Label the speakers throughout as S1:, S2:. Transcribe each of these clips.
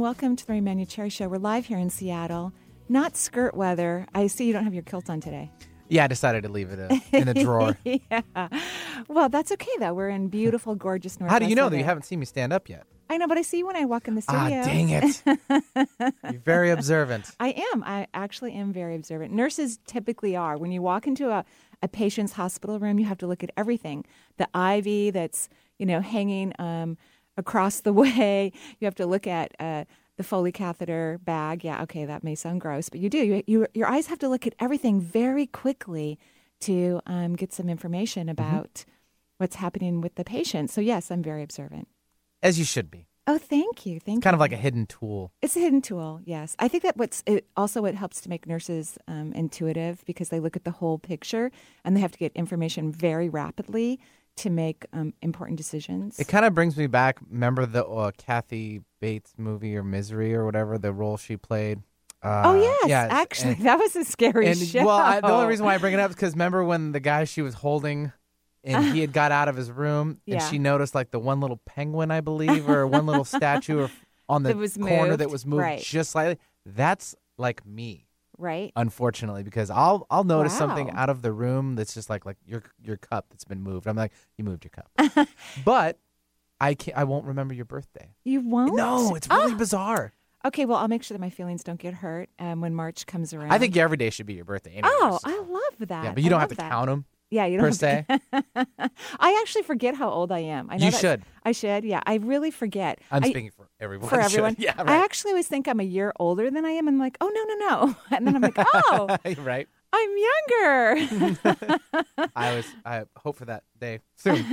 S1: And welcome to the Marie Manuchehri Show. We're live here in Seattle. Not skirt weather. I see you don't have your kilt on today.
S2: Yeah, I decided to leave it uh, in a drawer.
S1: yeah. Well, that's okay, though. We're in beautiful, gorgeous North.
S2: How do you know that you haven't seen me stand up yet?
S1: I know, but I see you when I walk in the studio.
S2: Ah, dang it. You're very observant.
S1: I am. I actually am very observant. Nurses typically are. When you walk into a, a patient's hospital room, you have to look at everything. The IV that's, you know, hanging um, across the way. You have to look at uh, the Foley catheter bag. Yeah, okay, that may sound gross, but you do. You, you, your eyes have to look at everything very quickly to um, get some information
S2: Mm-hmm.
S1: about what's happening with the patient. So, yes, I'm very observant.
S2: As you should be.
S1: Oh, thank you. Thank
S2: It's kind
S1: you.
S2: of like a hidden tool.
S1: It's a hidden tool, yes. I think that what's it also what helps to make nurses um, intuitive because they look at the whole picture and they have to get information very rapidly to make um, important decisions.
S2: It kind of brings me back. Remember the uh, Kathy Bates movie or Misery or whatever, the role she played? Uh,
S1: oh yes,
S2: yeah,
S1: actually,
S2: and-
S1: that was a scary
S2: and,
S1: show.
S2: Well, I, the only reason why I bring it up is because remember when the guy she was holding and he had got out of his room and
S1: Yeah.
S2: she noticed like the one little penguin, I believe, or one little statue or on the corner
S1: moved,
S2: that was moved
S1: right.
S2: just slightly. That's like me.
S1: Right?
S2: unfortunately, because I'll I'll notice something out of the room that's just like like your your cup that's been moved. I'm like, you moved your cup, but I can't. I won't remember your birthday.
S1: You won't?
S2: No, it's really
S1: Oh.
S2: bizarre.
S1: Okay, well, I'll make sure that my feelings don't get hurt um, when March comes around.
S2: I think every day should be your birthday. Anyways.
S1: Oh, I love that.
S2: yeah, but you
S1: I
S2: don't have to
S1: that.
S2: count them.
S1: Yeah, you don't
S2: per
S1: to- I actually forget how old I am. I know
S2: You should.
S1: I should. Yeah, I really forget.
S2: I'm
S1: I-
S2: speaking for everyone.
S1: for
S2: should.
S1: everyone.
S2: Yeah,
S1: I actually always think I'm a year older than I am. and I'm like, oh no, no, no, and then I'm like, oh,
S2: right.
S1: I'm younger.
S2: I always I hope for that day soon.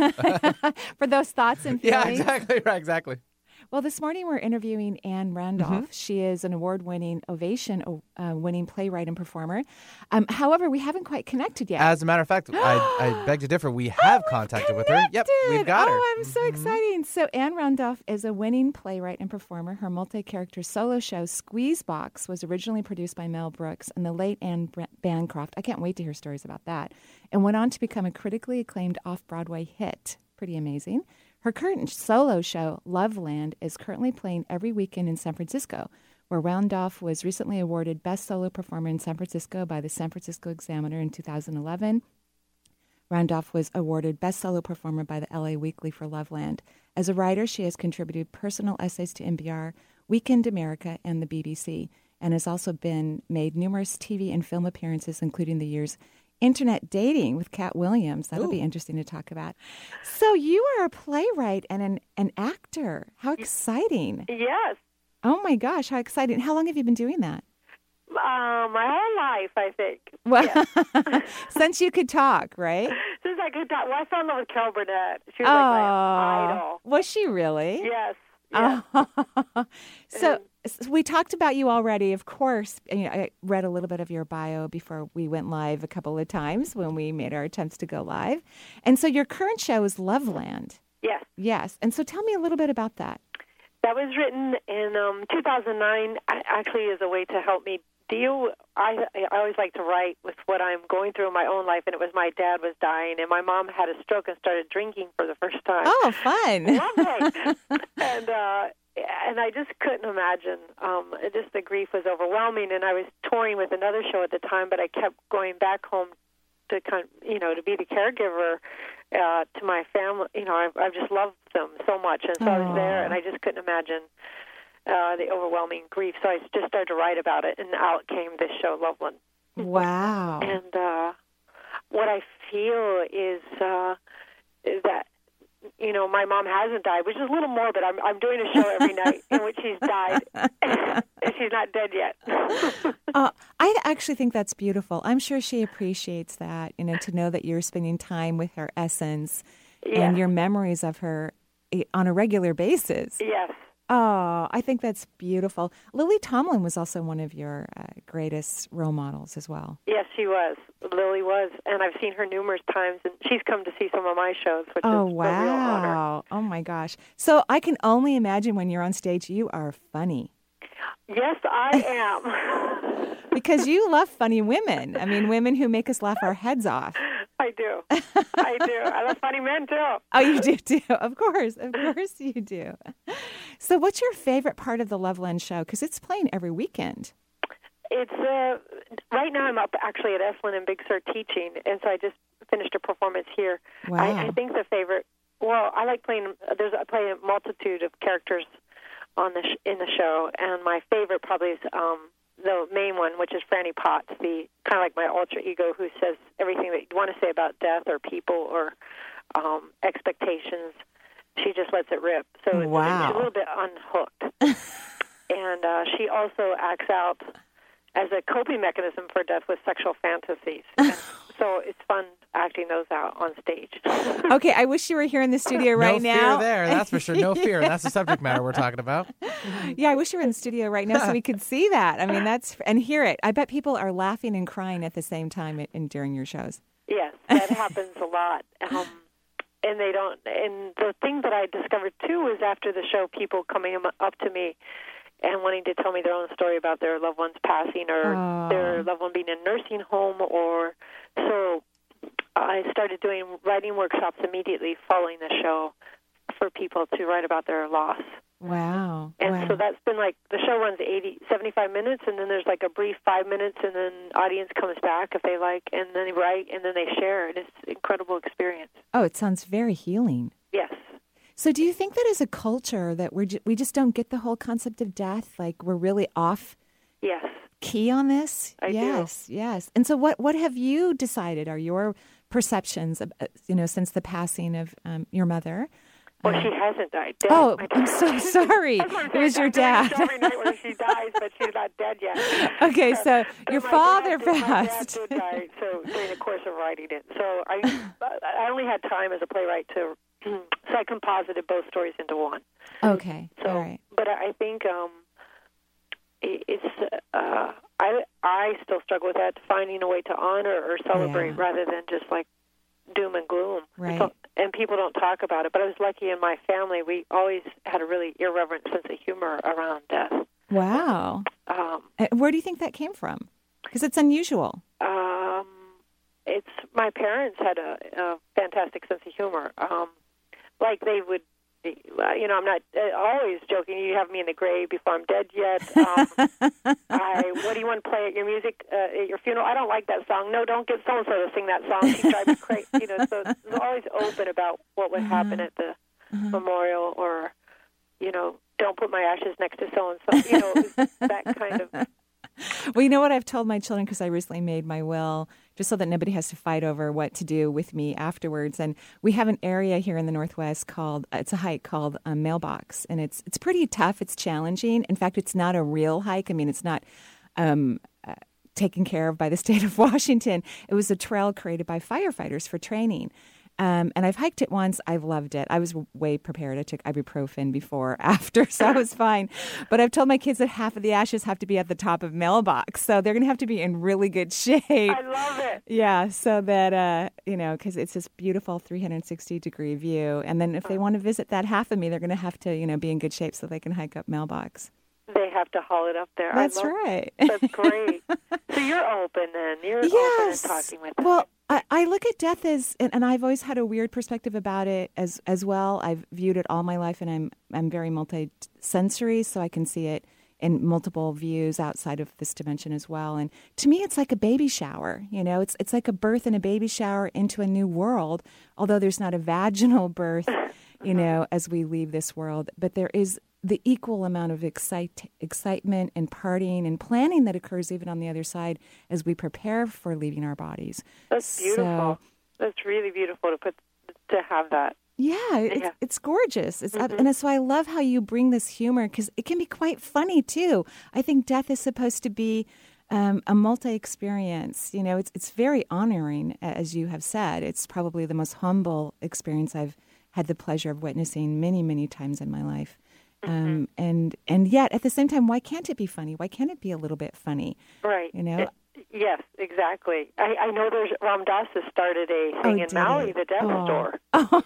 S1: For those thoughts and feelings.
S2: yeah, exactly. Right. Exactly.
S1: Well, this morning we're interviewing Ann Randolph.
S2: Mm-hmm.
S1: She is an award-winning, ovation-winning playwright and performer. Um, however, we haven't quite connected yet.
S2: As a matter of fact, I, I beg to differ. We have contacted with her. Yep, we've
S1: Connected.
S2: got her. Mm-hmm.
S1: Oh, I'm so exciting. So, Ann Randolph is a winning playwright and performer. Her multi character solo show, Squeeze Box, was originally produced by Mel Brooks and the late Anne Bancroft. I can't wait to hear stories about that. And went on to become a critically acclaimed off Broadway hit. Pretty amazing. Her current solo show, Loveland, is currently playing every weekend in San Francisco, where Randolph was recently awarded Best Solo Performer in San Francisco by the San Francisco Examiner in 2011. Randolph was awarded Best Solo Performer by the LA Weekly for Loveland. As a writer, she has contributed personal essays to NPR, Weekend America, and the BBC, and has also been made numerous TV and film appearances, including the year's Internet Dating with Katt Williams. That'll be interesting to talk about. So you are a playwright and an, an actor. How exciting!
S3: Yes,
S1: Oh my gosh, how exciting! How long have you been doing that?
S3: uh, my whole life, I think.
S1: Well, since you could talk, right?
S3: Since I could talk, well, I fell in love with Carol Burnett. She was like my idol.
S1: was she really?
S3: Yes.
S1: so, so we talked about you already. Of course, you know, I read a little bit of your bio before we went live a couple of times when we made our attempts to go live. And so your current show is Loveland.
S3: Yes.
S1: Yes. And so tell me a little bit about that.
S3: That was written in um, 2009, actually, as a way to help me deal. I I always like to write with what I'm going through in my own life, and it was my dad was dying, and my mom had a stroke and started drinking for the first time.
S1: Oh, fun.
S3: Lovely. and uh, and I just couldn't imagine. Um, just the grief was overwhelming, and I was touring with another show at the time, but I kept going back home to kind, you know, to be the caregiver uh, to my family. You know, I, I just loved them so much, and so I was there, and I just couldn't imagine. Uh, the overwhelming grief, so I just started to write about it, and out came this show, Loveland.
S1: wow.
S3: And uh, what I feel is uh, that you know my mom hasn't died, which is a little morbid. I'm I'm doing a show every night in which she's died, and she's not dead yet.
S1: Uh, I actually think that's beautiful. I'm sure she appreciates that, you know, to know that you're spending time with her essence
S3: Yes.
S1: and your memories of her eh, on a regular basis.
S3: yes,
S1: Oh, I think that's beautiful. Lily Tomlin was also one of your uh, greatest role models as well.
S3: Yes, she was. Lily was, and I've seen her numerous times, and she's come to see some of my shows, which
S1: oh,
S3: is
S1: wow.
S3: a real honor.
S1: Oh, my gosh. So I can only imagine when you're on stage, you are funny.
S3: Yes, I am.
S1: because you love funny women. I mean, women who make us laugh our heads off.
S3: I do. I do. I love funny men too.
S1: Oh, you do too. Of course, of course you do. So, what's your favorite part of the Loveland show? Because it's playing every weekend.
S3: It's uh, right now. I'm up actually at Esalen and Big Sur teaching, and so I just finished a performance here.
S1: Wow.
S3: I, I think the favorite. Well, I like playing. There's I play a multitude of characters on the sh- in the show, and my favorite probably is um, the main one, which is Franny Potts, the kind of like my alter ego who says everything that you want to say about death or people or um, expectations. She just lets it rip. So it's,
S1: Wow.
S3: it's a little bit unhooked. and uh, she also acts out as a coping mechanism for death with sexual fantasies. And so it's fun acting those out on stage.
S1: Okay, I wish you were here in the studio right
S2: no
S1: now.
S2: fear there. That's for sure. No fear. That's the subject matter we're talking about.
S1: Yeah, I wish you were in the studio right now so we could see that. I mean, that's and hear it. I bet people are laughing and crying at the same time in, in during your shows.
S3: Yes, that happens a lot. Um, and they don't. And the thing that I discovered too was after the show, people coming up to me and wanting to tell me their own story about their loved ones passing or
S1: Oh.
S3: their loved one being in a nursing home. Or so I started doing writing workshops immediately following the show for people to write about their loss.
S1: Wow.
S3: And
S1: wow.
S3: so that's been like the show runs 80, 75 minutes, and then there's like a brief five minutes, and then audience comes back if they like, and then they write, and then they share. And it's an incredible experience.
S1: oh, it sounds very healing.
S3: Yes.
S1: So, do you think that as a culture that we're ju- we just don't get the whole concept of death? Like we're really off
S3: Yes.
S1: key on this?
S3: I do.
S1: yes, yes. And so, what what have you decided are your perceptions? Of, uh, you know, since the passing of um, your mother.
S3: Well,
S1: Uh,
S3: she hasn't died. Dead.
S1: Oh, I'm so sorry. It was your dad.
S3: Every night when she dies, but she's not dead yet.
S1: Okay, so
S3: But
S1: your father
S3: dad
S1: passed.
S3: My dad did die, so during the course of writing it. So I, I only had time as a playwright to, so I composited both stories into one.
S1: Okay,
S3: So,
S1: all right.
S3: but I think um, it, it's uh, I I still struggle with that, finding a way to honor or celebrate
S1: Yeah.
S3: rather than just like doom and gloom.
S1: Right.
S3: So- and people don't talk about it. But I was lucky in my family; we always had a really irreverent sense of humor around death.
S1: Wow.
S3: Um,
S1: Uh, Where do you think that came from? Because it's unusual.
S3: um, it's my parents had a, a fantastic sense of humor. Um, like they would, you know, I'm not uh, always joking. You have me in the grave before I'm dead yet. Um, I, what do you want to play at your music uh, at your funeral? I don't like that song. No, don't get so and so to sing that song. She drives me crazy. You know, so they're always open about what would happen at the memorial, or you know, don't put my ashes next to so and so. You know, that kind of.
S1: Well, you know what I've told my children because I recently made my will, just so that nobody has to fight over what to do with me afterwards. And we have an area here in the Northwest called it's a hike called um, Mailbox, and it's it's pretty tough. It's challenging. In fact, it's not a real hike. I mean, it's not. Um, uh, taken care of by the state of Washington. It was a trail created by firefighters for training. Um, and I've hiked it once. I've loved it. I was way prepared. I took ibuprofen before, after, so I was fine. But I've told my kids that half of the ashes have to be at the top of mailbox, so they're going to have to be in really good shape.
S3: I love it.
S1: Yeah, so that uh, you know, because it's this beautiful 360 degree view, and then if they want to visit that half of me, they're going to have to, you know, be in good shape so they can hike up mailbox.
S3: They have to haul it up there.
S1: That's right.
S3: That's great. so you're open then. You're
S1: yes.
S3: open and talking with them.
S1: well, I, I look at death as, and, and I've always had a weird perspective about it as as well. I've viewed it all my life, and I'm I'm very multi-sensory, so I can see it in multiple views outside of this dimension as well. And to me, it's like a baby shower. You know, it's it's like a birth and a baby shower into a new world. Although there's not a vaginal birth, you know, as we leave this world, but there is the equal amount of excite, excitement and partying and planning that occurs even on the other side as we prepare for leaving our bodies.
S3: That's beautiful.
S1: So-
S3: That's really beautiful to put to have that.
S1: Yeah, it's,
S3: Yeah.
S1: it's gorgeous. It's, And so I love how you bring this humor because it can be quite funny too. I think death is supposed to be um, a multi experience. You know, it's, it's very honoring, as you have said. It's probably the most humble experience I've had the pleasure of witnessing many, many times in my life. Um, and and yet at the same time, why can't it be funny? Why can't it be a little bit funny?
S3: Right.
S1: You know?
S3: It- yes, exactly. I, I know there's Ram Dass has started a
S1: Oh,
S3: thing in Maui,
S1: he?
S3: the Death
S1: Oh.
S3: Store,
S1: Oh,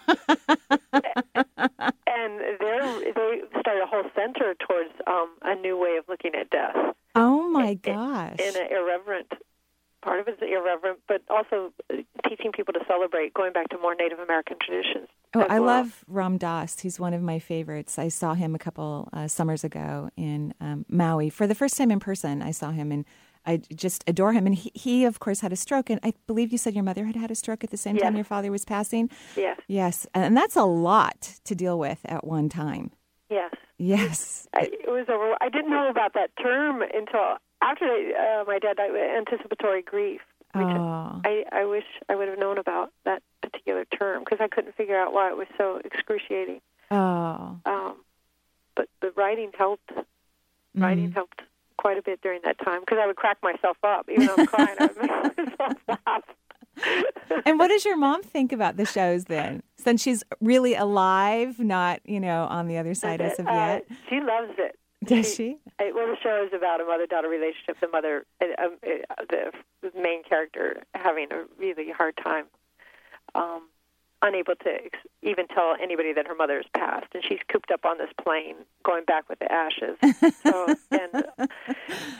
S3: and they're they started a whole center towards um, a new way of looking at death
S1: oh my
S3: in-
S1: gosh!
S3: in an irreverent. Part of it's irreverent, but also uh, teaching people to celebrate, going back to more Native American traditions.
S1: Oh, I
S3: well.
S1: love Ram Dass. He's one of my favorites. I saw him a couple uh, summers ago in um, Maui for the first time in person. I saw him and I just adore him. And he, he, of course, had a stroke. And I believe you said your mother had had a stroke at the same time your father was passing.
S3: Yes,
S1: Yes, and that's a lot to deal with at one time.
S3: yes.
S1: Yes.
S3: I, it was over. I didn't know about that term until after uh, my dad died. Anticipatory grief. Which
S1: Oh,
S3: I, I wish I would have known about that particular term because I couldn't figure out why it was so excruciating.
S1: oh.
S3: Um, but the writing helped. Writing
S1: Mm.
S3: helped quite a bit during that time because I would crack myself up even though I'm crying. I would make myself laugh.
S1: And what does your mom think about the shows then? Since she's really alive, not you know on the other side as of
S3: Uh,
S1: yet.
S3: she loves it.
S1: Does she?
S3: Uh, well, the show is about a mother-daughter relationship. The mother, uh, um, uh, the, the main character, having a really hard time, um, unable to ex- even tell anybody that her mother has passed, and she's cooped up on this plane, going back with the ashes. so, and uh,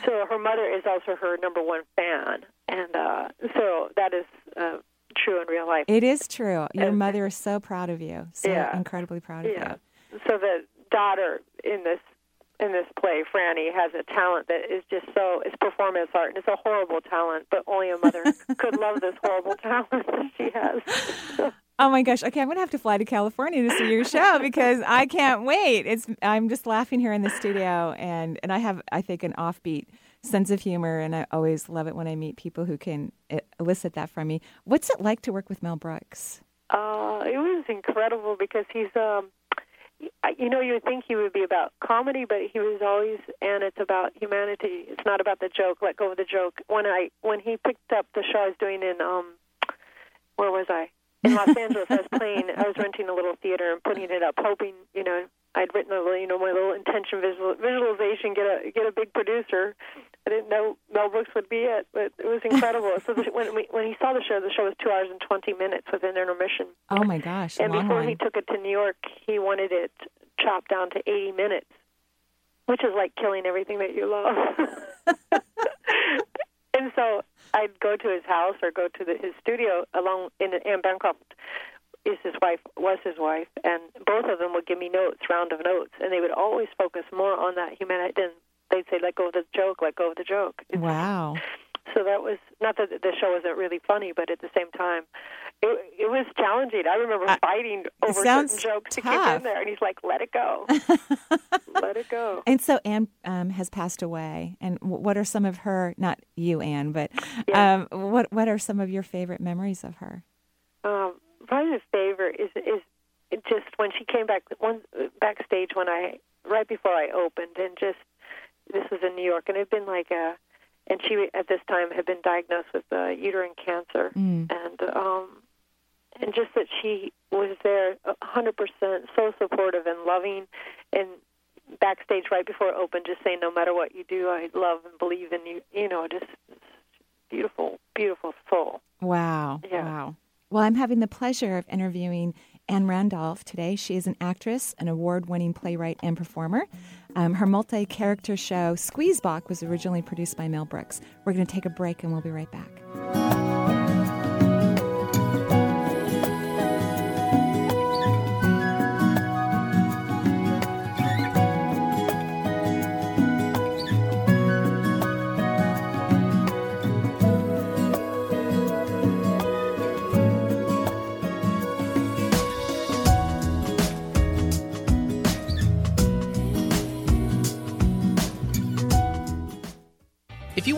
S3: so her mother is also her number one fan, and uh, so that is uh, true in real life.
S1: It is true. Your
S3: And-
S1: mother is so proud of you. So
S3: Yeah.
S1: incredibly proud of
S3: Yeah.
S1: you.
S3: So the daughter in this in this play, Franny, has a talent that is just so it's performance art and it's a horrible talent, but only a mother could love this horrible talent that she has.
S1: Oh my gosh. Okay, I'm going to have to fly to California to see your show because I can't wait. It's I'm just laughing here in the studio and and I have I think an offbeat sense of humor and I always love it when I meet people who can elicit that from me. What's it like to work with Mel Brooks?
S3: Uh, it was incredible because he's um you know you would think he would be about comedy but he was always and it's about humanity. It's not about the joke let go of the joke. When i when he picked up the show i was doing in um where was i? In los angeles i was playing i was renting a little theater and putting it up hoping you know i'd written a little you know my little intention visual, visualization get a get a big producer i didn't know mel brooks would be it but it was incredible so the, when we, when he saw the show the show was two hours and twenty minutes with an intermission
S1: Oh my gosh,
S3: and before
S1: one.
S3: he took it to New York, he wanted it chopped down to 80 minutes, which is like killing everything that you love. and so I'd go to his house or go to the, his studio along in Anne Bancroft is his wife was his wife, and both of them would give me notes, round of notes, and they would always focus more on that humanity. They'd say, "Let go of the joke, let go of the joke." It's-
S1: Wow.
S3: so that was not that the show wasn't really funny, but at the same time, it it was challenging. I remember
S1: Uh,
S3: fighting over certain jokes to keep in there, and he's like, "Let it go, let it go."
S1: And so Anne um, has passed away. And what are some of her, not you, Ann, but
S3: Yeah.
S1: um, what what are some of your favorite memories of her?
S3: Um, probably the favorite is is just when she came back one backstage when I right before I opened, and just this was in New York, and it had been like a, and she at this time had been diagnosed with uh, uterine cancer,
S1: Mm.
S3: and um, and just that she was there hundred percent, so supportive and loving, and backstage right before it opened, just saying, no matter what you do, I love and believe in you. You know, just beautiful, beautiful soul.
S1: Wow.
S3: Yeah.
S1: Wow. Well, I'm having the pleasure of interviewing Ann Randolph today. She is an actress, an award winning playwright, and performer. Um, her multi character show, Squeeze Box, was originally produced by Mel Brooks. We're going to take a break and we'll be right back.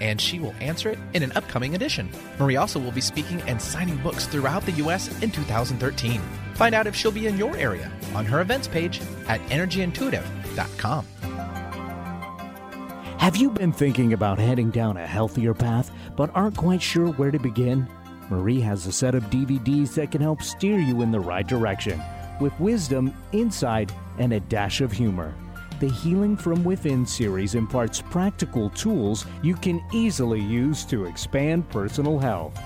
S2: and she will answer it in an upcoming edition. Marie also will be speaking and signing books throughout the U.S. in 2013. Find out if she'll be in your area on her events page at energyintuitive.com.
S4: Have you been thinking about heading down a healthier path but aren't quite sure where to begin? Marie has a set of DVDs that can help steer you in the right direction with wisdom, insight, and a dash of humor. The Healing from Within series imparts practical tools you can easily use to expand personal health.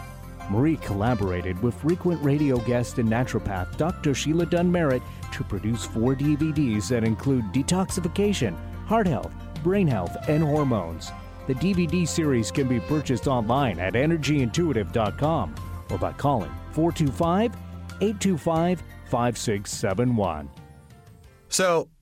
S4: Marie collaborated with frequent radio guest and naturopath Dr. Sheila Dunn to produce four DVDs that include detoxification, heart health, brain health, and hormones. The DVD series can be purchased online at energyintuitive.com or by calling 425 825 5671.
S5: So,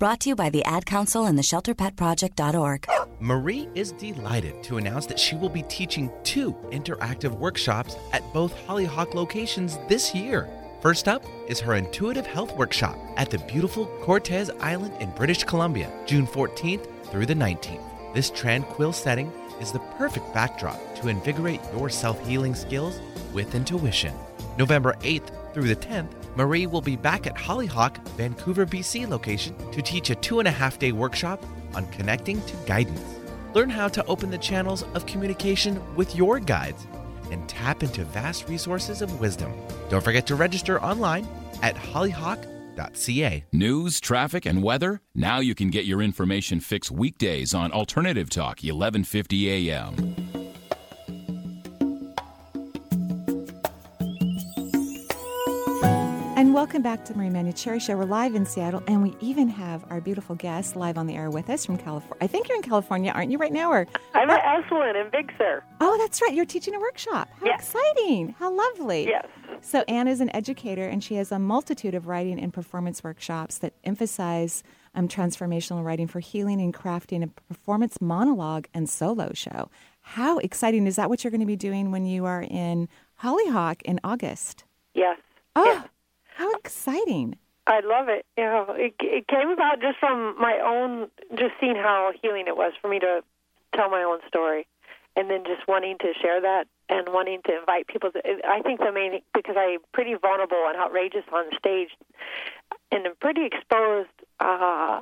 S6: Brought to you by the Ad Council and the ShelterPetProject.org.
S2: Marie is delighted to announce that she will be teaching two interactive workshops at both Hollyhock locations this year. First up is her intuitive health workshop at the beautiful Cortes Island in British Columbia, June 14th through the 19th. This tranquil setting is the perfect backdrop to invigorate your self healing skills with intuition. November 8th through the 10th, Marie will be back at Hollyhock, Vancouver, BC location to teach a two and a half day workshop on connecting to guidance. Learn how to open the channels of communication with your guides and tap into vast resources of wisdom. Don't forget to register online at hollyhock.ca.
S7: News, traffic, and weather? Now you can get your information fix weekdays on Alternative Talk 1150 AM.
S1: Welcome back to Marie Manuchehri Show. We're live in Seattle, and we even have our beautiful guest live on the air with us from California. I think you're in California, aren't you, right now? Or
S3: I'm at Esalen in Big Sur.
S1: oh, that's right, you're teaching a workshop. How
S3: Yes.
S1: exciting! How lovely.
S3: Yes.
S1: So Ann is an educator, and she has a multitude of writing and performance workshops that emphasize um, transformational writing for healing and crafting a performance monologue and solo show. How exciting is that? What you're going to be doing when you are in Hollyhock in August?
S3: Yes.
S1: Oh,
S3: Yes.
S1: How exciting!
S3: I love it. You know, it, it came about just from my own, just seeing how healing it was for me to tell my own story, and then just wanting to share that and wanting to invite people. To, I think the main because I'm pretty vulnerable and outrageous on stage, and I'm pretty exposed. Uh,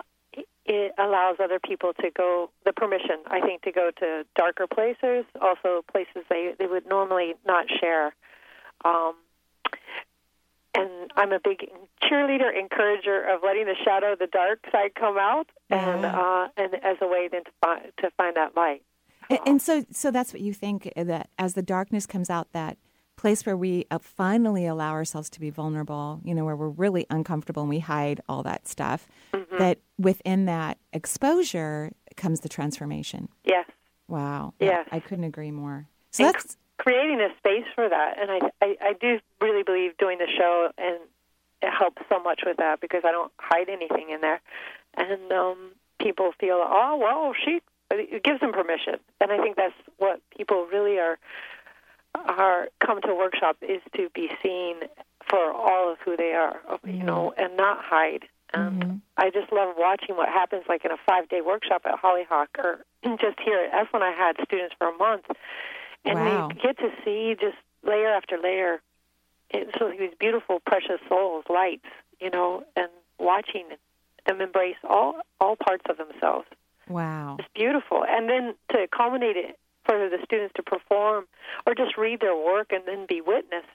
S3: it allows other people to go the permission. I think to go to darker places, also places they they would normally not share. Um, and I'm a big cheerleader, encourager of letting the shadow, the dark side come out, and uh, and as a way then to find to find that light.
S1: And, and so, so that's what you think uh, that as the darkness comes out, that place where we uh, finally allow ourselves to be vulnerable, you know, where we're really uncomfortable and we hide all that stuff,
S3: Mm-hmm.
S1: that within that exposure comes the transformation.
S3: Yes,
S1: Wow.
S3: Yes.
S1: I couldn't agree more. So
S3: And
S1: that's
S3: creating a space for that, and I, I I do really believe doing the show and it helps so much with that because I don't hide anything in there, and um, people feel oh well she it gives them permission, and I think that's what people really are are come to a workshop is to be seen for all of who they are, you know, and not hide. And I just love watching what happens, like in a five-day workshop at Hollyhock, or just here at Esalen. I had students for a month, and
S1: Wow.
S3: they get to see just layer after layer. It's so these beautiful, precious souls, lights, you know, and watching them embrace all all parts of themselves.
S1: wow.
S3: It's beautiful. And then to culminate it for the students to perform or just read their work and then be witnessed,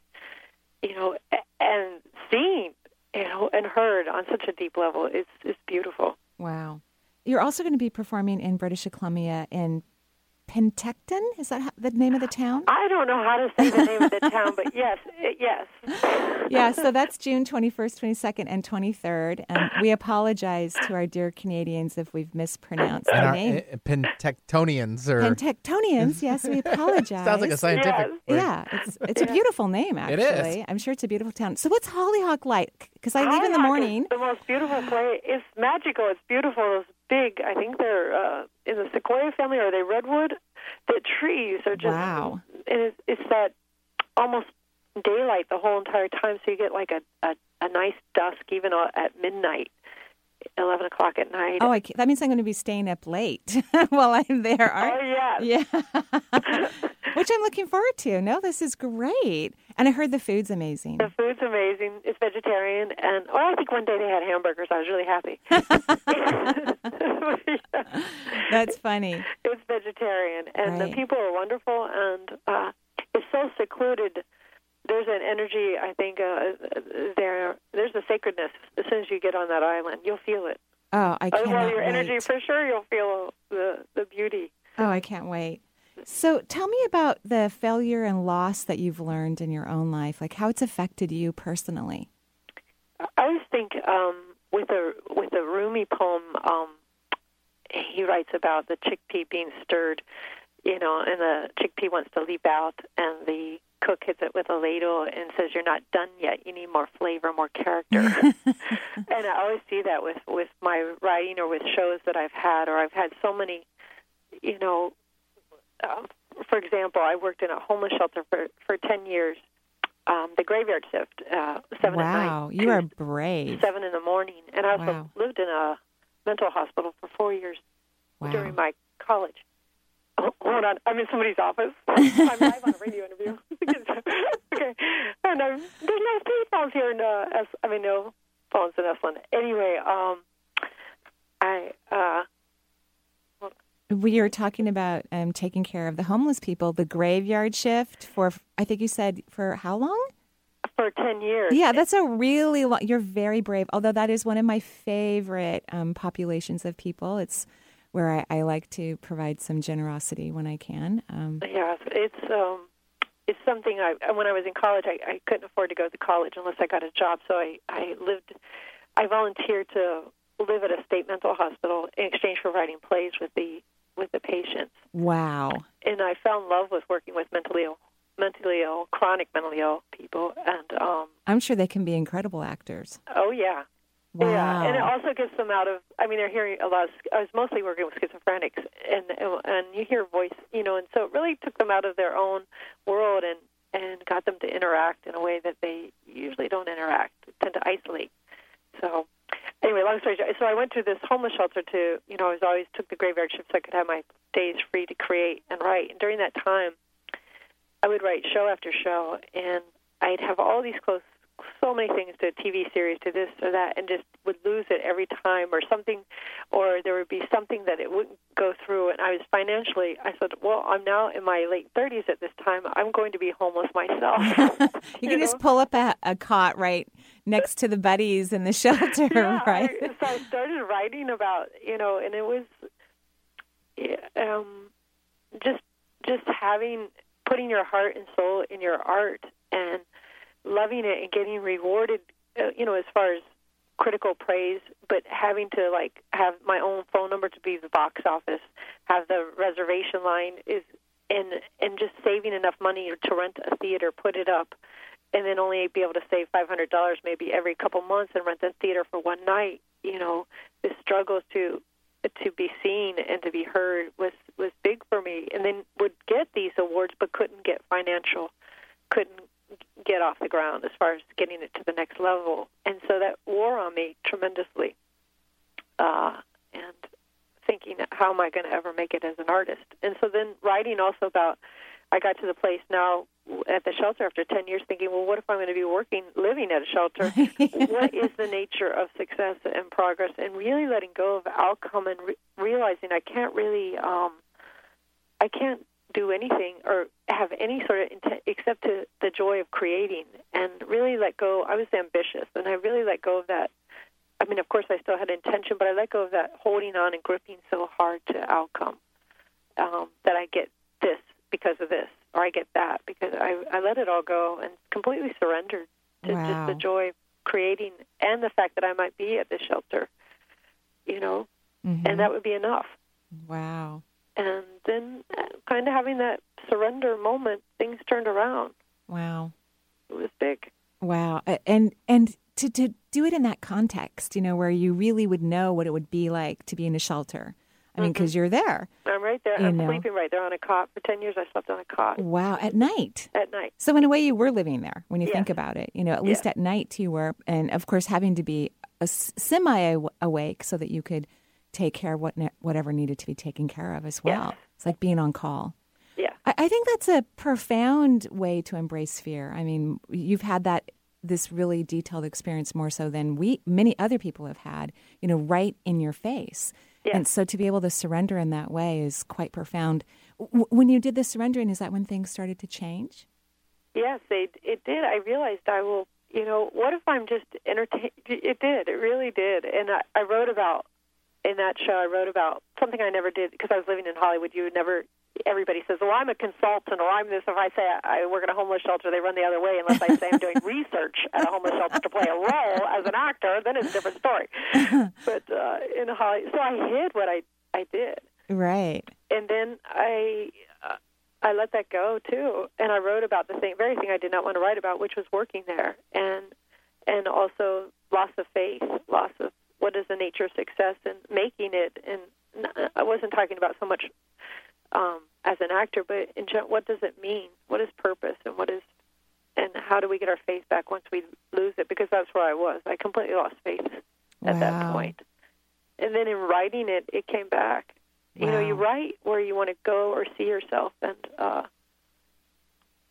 S3: you know, and seen, you know, and heard on such a deep level. It's it's beautiful.
S1: Wow. You're also going to be performing in British Columbia in Penticton? Is that the name of the town?
S3: I don't know how to say the name of the town, but yes, yes.
S1: yeah, so that's June 21st, 22nd, and 23rd. And we apologize to our dear Canadians if we've mispronounced
S2: And
S1: the
S2: our
S1: name.
S2: uh, Pentectonians or
S1: Pentectonians, yes, we apologize.
S2: sounds like a scientific
S3: Yes.
S2: word.
S1: Yeah, it's, it's a beautiful name, actually.
S2: is.
S1: I'm sure it's a beautiful town. So, what's Hollyhock like? Because I leave in the morning.
S3: Is the most beautiful place. It's magical. It's beautiful. It's big. I think they're uh, in the sequoia family. Are they redwood? The trees are just.
S1: Wow.
S3: And it's, it's that almost daylight the whole entire time, so you get like a a, a nice dusk even at midnight, eleven o'clock at night.
S1: Oh, I ca that means I'm going to be staying up late while I'm there.
S3: Oh,
S1: Aren't
S3: yes.
S1: Yeah. Which I'm looking forward to. No, this is great. And I heard the food's amazing.
S3: The food's amazing. It's vegetarian, and oh, I think one day they had hamburgers. I was really happy.
S1: That's funny.
S3: it's vegetarian, and
S1: Right.
S3: the people are wonderful, and uh, it's so secluded. There's an energy, I think, uh, there. There's a sacredness. As soon as you get on that island, you'll feel it.
S1: Oh, I can't
S3: well, your
S1: wait.
S3: energy for sure. You'll feel the the beauty.
S1: Oh, I can't wait. So tell me about the failure and loss that you've learned in your own life, like how it's affected you personally.
S3: I always think um, with a with a Rumi poem, um, he writes about the chickpea being stirred, you know, and the chickpea wants to leap out, and the cook hits it with a ladle and says, "You're not done yet. You need more flavor, more character." and I always see that with with my writing or with shows that I've had, or I've had so many, you know. Uh, for example, I worked in a homeless shelter for for ten years. Um, the graveyard shift, uh, seven at night.
S1: wow, you are brave.
S3: seven in the morning, and I also
S1: Wow.
S3: lived in a mental hospital for four years
S1: Wow.
S3: during my college. Oh, hold on, I'm in somebody's office. I'm live on a radio interview. okay, and um, there's no cell phones here in uh, S- I mean no phones in Esalen. Anyway, um, I uh,
S1: We were talking about um, taking care of the homeless people, the graveyard shift for, I think you said, for how long?
S3: for ten years.
S1: Yeah, that's a really long, you're very brave. Although that is one of my favorite um, populations of people. It's where I, I like to provide some generosity when I can. Um,
S3: Yes, it's um, it's something I when I was in college I, I couldn't afford to go to college unless I got a job, so I I lived I volunteered to live at a state mental hospital in exchange for writing plays with the with the patients,
S1: wow.
S3: and I fell in love with working with mentally ill mentally ill chronic mentally ill people, and um,
S1: I'm sure they can be incredible actors.
S3: oh yeah.
S1: Wow.
S3: Yeah, and it also gets them out of. I mean, they're hearing a lot. Of, I was mostly working with schizophrenics, and and you hear voice, you know, and so it really took them out of their own world and and got them to interact in a way that they usually don't interact, tend to isolate. So, anyway, long story short, so I went to this homeless shelter to, you know, I was always took the graveyard shift so I could have my days free to create and write. And during that time, I would write show after show, and I'd have all these close, so many things to a TV series, to this or that, and just would lose it every time, or something, or there would be something that it wouldn't go through. And I was financially, I said, well, I'm now in my late 30s at this time. I'm going to be homeless myself.
S1: You can
S3: know?
S1: just pull up a, a cot right next to the buddies in the shelter,
S3: yeah,
S1: right?
S3: I, so I started writing about, you know, and it was um, just just having putting your heart and soul in your art and loving it and getting rewarded, uh, you know, as far as critical praise, but having to like have my own phone number to be the box office, have the reservation line is and and just saving enough money to rent a theater, put it up, and then only be able to save five hundred dollars maybe every couple months and rent the theater for one night. You know, the struggles to to be seen and to be heard was was big for me. And then would get these awards, but couldn't get financial, couldn't get off the ground as far as getting it to the next level. And so that wore on me tremendously. Uh, and thinking, how am I going to ever make it as an artist? And so then writing also about, I got to the place now at the shelter after 10 years thinking, well, what if I'm going to be working, living at a shelter? what is the nature of success and progress? And really letting go of outcome and re- realizing I can't really, um, I can't do anything or have any sort of intent except to the joy of creating and really let go. I was ambitious and I really let go of that. I mean, of course, I still had intention, but I let go of that holding on and gripping so hard to outcome um, that I get this because of this, or I get that because I, I let it all go and completely surrendered to
S1: Wow.
S3: just the joy of creating and the fact that I might be at this shelter, you know,
S1: Mhm.
S3: and that would be enough.
S1: wow.
S3: And then, uh, kind of having that surrender moment, things turned around.
S1: Wow.
S3: It was big.
S1: Wow. And and to to do it in that context, you know, where you really would know what it would be like to be in a shelter. I mean, because you're there.
S3: I'm right there. I'm
S1: know.
S3: sleeping right there on a cot. For 10 years, I slept on a cot
S1: Wow. At night.
S3: at night.
S1: So in a way, you were living there when you think about it. You know, at least
S3: Yes.
S1: at night you were, and of course having to be a semi awake so that you could take care of what ne- whatever needed to be taken care of as well.
S3: Yes.
S1: It's like being on call.
S3: Yeah.
S1: I, I think that's a profound way to embrace fear. I mean, you've had that this really detailed experience more so than we many other people have had. You know, right in your face.
S3: Yes.
S1: And so to be able to surrender in that way is quite profound. W- when you did the surrendering, is that when things started to change?
S3: Yes, they, it did. I realized I will, you know, what if I'm just entertained? It did. It really did. And I, I wrote about, in that show, I wrote about something I never did because I was living in Hollywood. You would never, everybody says, well, I'm a consultant or I'm this. If I say I work at a homeless shelter, they run the other way unless I say I'm doing research at a homeless shelter to play a role as an actor, then it's a different story. but uh, in Hollywood, so I hid what I, I did
S1: Right.
S3: and then I uh, I let that go too, and I wrote about the thing, very thing I did not want to write about, which was working there, and and also loss of faith, loss of what is the nature of success, and making it. And I wasn't talking about so much um, as an actor, but in general, what does it mean? What is purpose, and what is and how do we get our faith back once we lose it? Because that's where I was. I completely lost faith at that point. And then in writing it, it came back you know you write where you want to go or see yourself and uh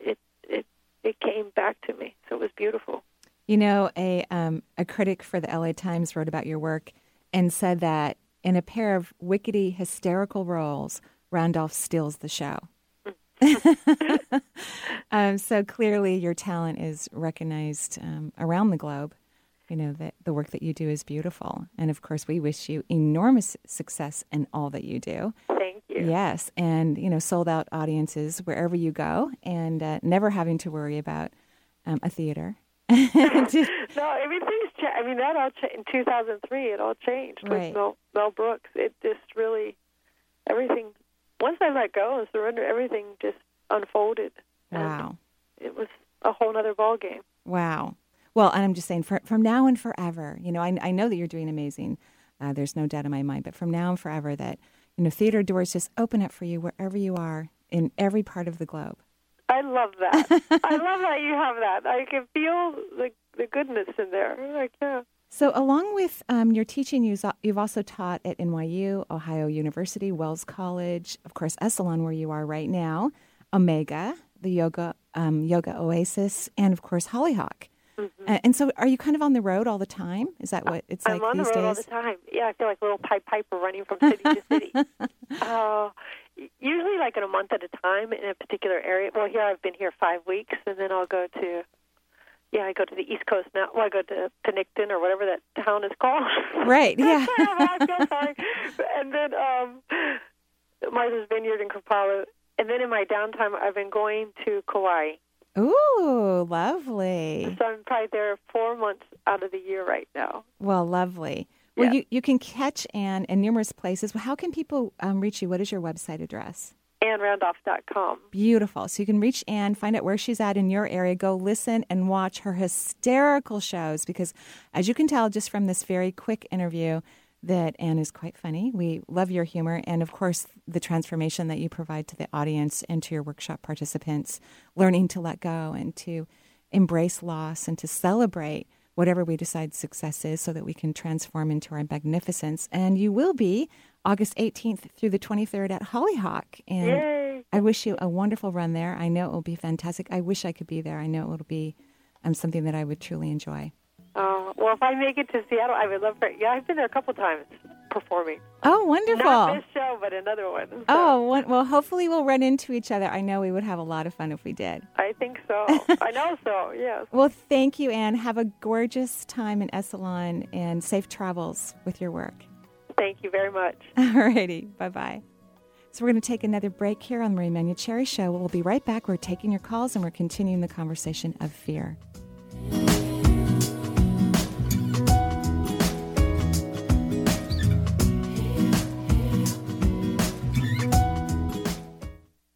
S3: it it it came back to me so it was beautiful
S1: You know, a um, a critic for the LA Times wrote about your work and said that in a pair of wickety hysterical roles, Randolph steals the show. um, so clearly, your talent is recognized um, around the globe. You know that the work that you do is beautiful, and of course, we wish you enormous success in all that you do.
S3: thank you
S1: Yes, and you know, sold out audiences wherever you go, and uh, never having to worry about um, a theater.
S3: No everything's cha- i mean that all cha- in 2003 it all changed
S1: Right.
S3: with mel mel brooks it just really everything once i let go and surrender everything just unfolded
S1: wow,
S3: it was a whole other ball game
S1: wow. Well, and I'm just saying, for, from now and forever, you know, I, I know that you're doing amazing. Uh, there's no doubt in my mind. But from now and forever, that you know, theater doors just open up for you wherever you are in every part of the globe.
S3: I love that. I love that you have that. I can feel the the goodness in there. Like yeah
S1: So, along with um, your teaching, you've also taught at NYU, Ohio University, Wells College, of course, Esalen, where you are right now, Omega, the yoga um, yoga oasis, and of course, Hollyhock. Uh, and so, are you kind of on the road all the time? Is that what it's like
S3: Mm-hmm. I'm on the
S1: these
S3: road all
S1: days?
S3: the time. Yeah, I feel like a little Pied Piper running from city to city. Uh, usually, like in a month at a time in a particular area. Well, here I've been here five weeks, and then I'll go to. Yeah, I go to the East Coast now. Well, I go to Penickton or whatever that town is called.
S1: Right, yeah.
S3: I feel sorry. And then um, Martha's Vineyard in Kripalu. And then in my downtime, I've been going to Kauai.
S1: Ooh, lovely.
S3: So I'm probably there four months out of the year right now.
S1: Well, lovely. Well,
S3: Yeah.
S1: you, you can catch Ann in numerous places. How can people um, reach you? What is your website address?
S3: AnnRandolph.com.
S1: Beautiful. So you can reach Ann, find out where she's at in your area, go listen and watch her hysterical shows because, as you can tell just from this very quick interview, that Ann is quite funny. We love your humor and, of course, the transformation that you provide to the audience and to your workshop participants, learning to let go and to embrace loss and to celebrate whatever we decide success is so that we can transform into our magnificence. And you will be August 18th through the 23rd at Hollyhock. And
S3: Yay.
S1: I wish you a wonderful run there. I know it will be fantastic. I wish I could be there. I know it will be um, something that I would truly enjoy.
S3: Well, if I make it to Seattle, I would love for. Yeah, I've been there a couple times performing.
S1: Oh, wonderful.
S3: Not this show, but another one. So
S1: Oh, well, hopefully we'll run into each other. I know we would have a lot of fun if we did.
S3: I think so. I know so. Yes.
S1: Well, thank you, Ann. Have a gorgeous time in Esalen and safe travels with your work.
S3: Thank you very much.
S1: Alrighty, bye bye. So we're going to take another break here on the Marie Cherry Show. We'll be right back. We're taking your calls and we're continuing the conversation of fear.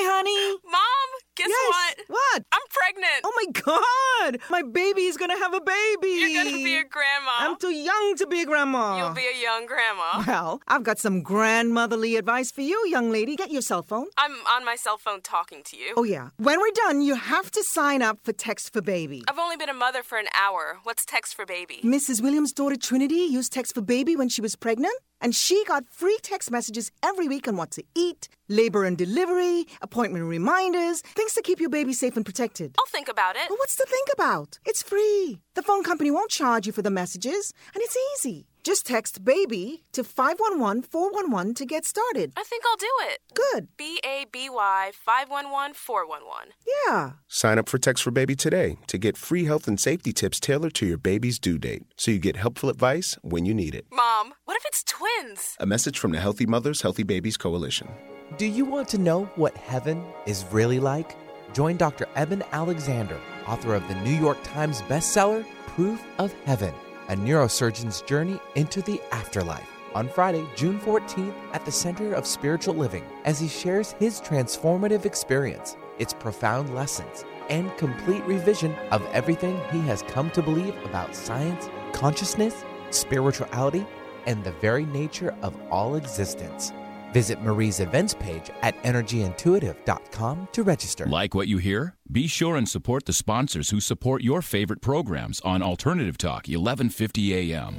S8: Hi, honey.
S9: Mom, guess
S8: yes.
S9: what?
S8: What?
S9: I'm pregnant.
S8: Oh my God! My baby's gonna have a baby.
S9: You're gonna be a grandma.
S8: I'm too young to be a grandma.
S9: You'll be a young grandma.
S8: Well, I've got some grandmotherly advice for you, young lady. Get your cell phone.
S9: I'm on my cell phone talking to you.
S8: Oh yeah. When we're done, you have to sign up for Text for Baby.
S9: I've only been a mother for an hour. What's Text for Baby?
S8: Mrs. Williams' daughter Trinity used Text for Baby when she was pregnant. And she got free text messages every week on what to eat, labor and delivery, appointment reminders, things to keep your baby safe and protected.
S9: I'll think about it.
S8: What's to think about? It's free. The phone company won't charge you for the messages, and it's easy. Just text baby to 511 411 to get started.
S9: I think I'll do it.
S8: Good.
S9: B A B Y 511 411.
S8: Yeah.
S10: Sign up for Text for Baby today to get free health and safety tips tailored to your baby's due date so you get helpful advice when you need it.
S9: Mom, what if it's twins?
S10: A message from the Healthy Mothers, Healthy Babies Coalition.
S11: Do you want to know what heaven is really like? Join Dr. Eben Alexander, author of the New York Times bestseller, Proof of Heaven A Neurosurgeon's Journey into the Afterlife, on Friday, June 14th at the Center of Spiritual Living as he shares his transformative experience, its profound lessons, and complete revision of everything he has come to believe about science, consciousness, spirituality, and the very nature of all existence. Visit Marie's events page at energyintuitive.com to register.
S7: Like what you hear? Be sure and support the sponsors who support your favorite programs on Alternative Talk 1150 AM.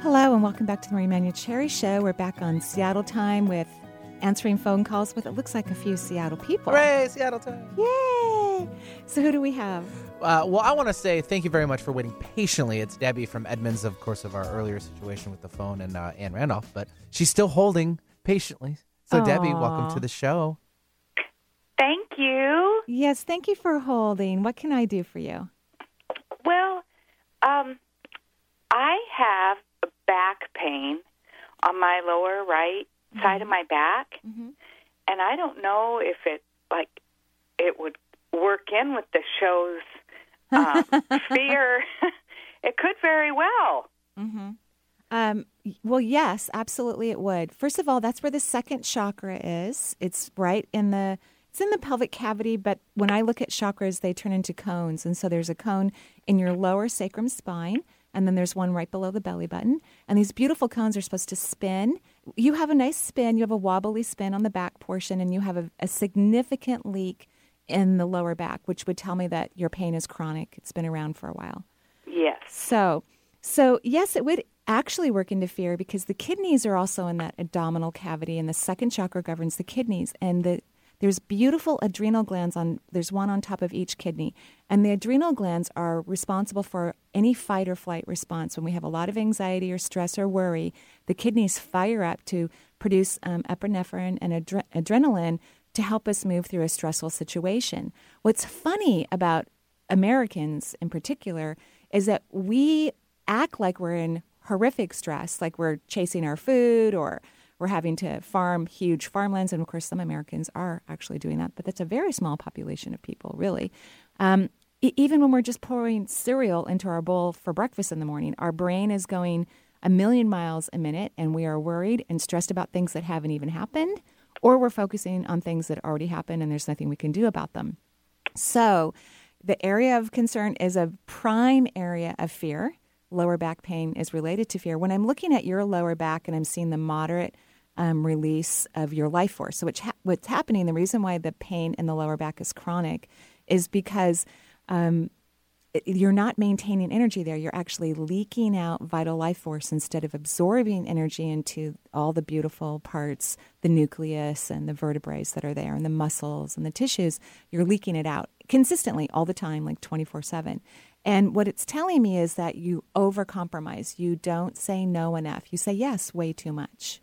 S1: Hello, and welcome back to the Marie Manuchehri Show. We're back on Seattle time with answering phone calls with it looks like a few Seattle people.
S2: Hooray, Seattle time.
S1: Yay! So who do we have?
S2: Uh, well, I want to say thank you very much for waiting patiently. It's Debbie from Edmonds, of course, of our earlier situation with the phone, and uh, Ann Randolph, but she's still holding patiently. So, Debbie, welcome to the show.
S12: Thank you.
S1: Yes, thank you for holding. What can I do for you?
S12: Well, um, I have back pain on my lower right side of my back, and I don't know if it like it would work in with the show's um, fear. it could very well.
S1: Mm-hmm. Um, well, yes, absolutely, it would. First of all, that's where the second chakra is. It's right in the it's in the pelvic cavity, but when I look at chakras, they turn into cones, and so there's a cone in your lower sacrum spine, and then there's one right below the belly button. And these beautiful cones are supposed to spin. You have a nice spin. You have a wobbly spin on the back portion, and you have a, a significant leak in the lower back, which would tell me that your pain is chronic. It's been around for a while.
S12: Yes.
S1: So, so yes, it would actually work into fear because the kidneys are also in that abdominal cavity, and the second chakra governs the kidneys. And the there's beautiful adrenal glands on. There's one on top of each kidney, and the adrenal glands are responsible for any fight or flight response. When we have a lot of anxiety or stress or worry, the kidneys fire up to produce um, epinephrine and adre- adrenaline to help us move through a stressful situation. What's funny about Americans in particular is that we act like we're in horrific stress, like we're chasing our food or we're having to farm huge farmlands. And of course, some Americans are actually doing that, but that's a very small population of people, really. Um, even when we're just pouring cereal into our bowl for breakfast in the morning, our brain is going a million miles a minute and we are worried and stressed about things that haven't even happened, or we're focusing on things that already happened and there's nothing we can do about them. So, the area of concern is a prime area of fear. Lower back pain is related to fear. When I'm looking at your lower back and I'm seeing the moderate um, release of your life force. So, ha- what's happening, the reason why the pain in the lower back is chronic is because um, you're not maintaining energy there. You're actually leaking out vital life force instead of absorbing energy into all the beautiful parts, the nucleus and the vertebrae that are there, and the muscles and the tissues. You're leaking it out consistently all the time, like 24 7. And what it's telling me is that you overcompromise. You don't say no enough. You say yes way too much.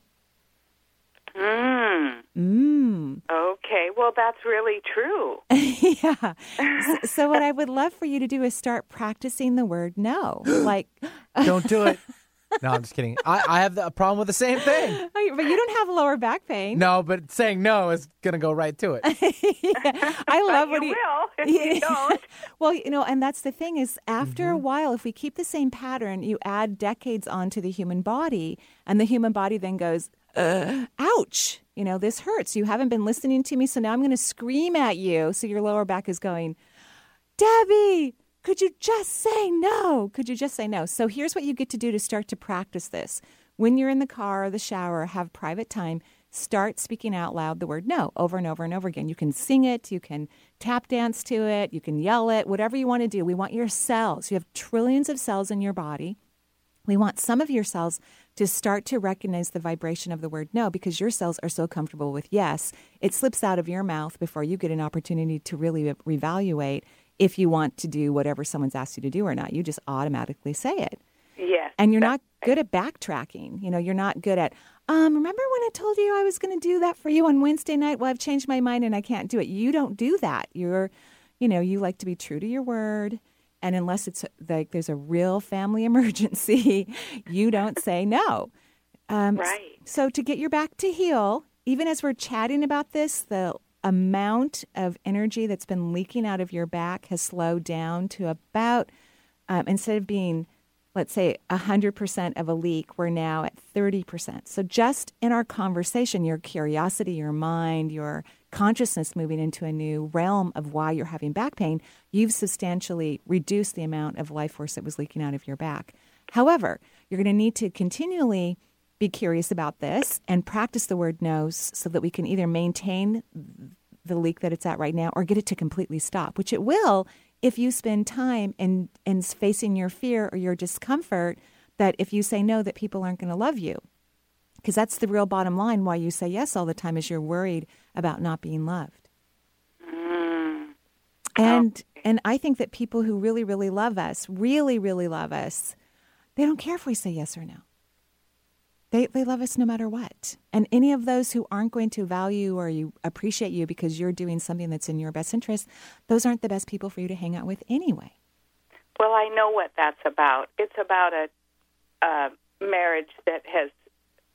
S12: Mm.
S1: Mm.
S12: Okay, well, that's really true.
S1: yeah. So, so, what I would love for you to do is start practicing the word no. Like,
S2: don't do it. No, I'm just kidding. I, I have a problem with the same thing.
S1: But you don't have lower back pain.
S2: No, but saying no is going to go right to it.
S1: yeah. I love
S12: you
S1: what he
S12: will if you don't.
S1: well, you know, and that's the thing is after
S2: Mm-hmm.
S1: a while, if we keep the same pattern, you add decades onto the human body, and the human body then goes, uh, ouch, you know, this hurts. You haven't been listening to me, so now I'm going to scream at you. So your lower back is going, Debbie, could you just say no? Could you just say no? So here's what you get to do to start to practice this. When you're in the car or the shower, have private time, start speaking out loud the word no over and over and over again. You can sing it, you can tap dance to it, you can yell it, whatever you want to do. We want your cells. You have trillions of cells in your body. We want some of your cells to start to recognize the vibration of the word no because your cells are so comfortable with yes. It slips out of your mouth before you get an opportunity to really reevaluate if you want to do whatever someone's asked you to do or not. You just automatically say it.
S12: Yes.
S1: And you're not good at backtracking. You know, you're not good at, um, remember when I told you I was going to do that for you on Wednesday night? Well, I've changed my mind and I can't do it. You don't do that. You're, you know, you like to be true to your word. And unless it's like there's a real family emergency, you don't say no. Um,
S12: Right.
S1: So to get your back to heal, even as we're chatting about this, the amount of energy that's been leaking out of your back has slowed down to about, um, instead of being, let's say, 100% of a leak, we're now at 30%. So just in our conversation, your curiosity, your mind, your consciousness moving into a new realm of why you're having back pain, you've substantially reduced the amount of life force that was leaking out of your back. However, you're going to need to continually be curious about this and practice the word no so that we can either maintain the leak that it's at right now or get it to completely stop, which it will if you spend time in, in facing your fear or your discomfort that if you say no, that people aren't going to love you. Because that's the real bottom line why you say yes all the time is you're worried about not being loved.
S12: Mm.
S1: And and I think that people who really, really love us, really, really love us, they don't care if we say yes or no. They, they love us no matter what. And any of those who aren't going to value or you appreciate you because you're doing something that's in your best interest, those aren't the best people for you to hang out with anyway.
S12: Well, I know what that's about. It's about a, a marriage that has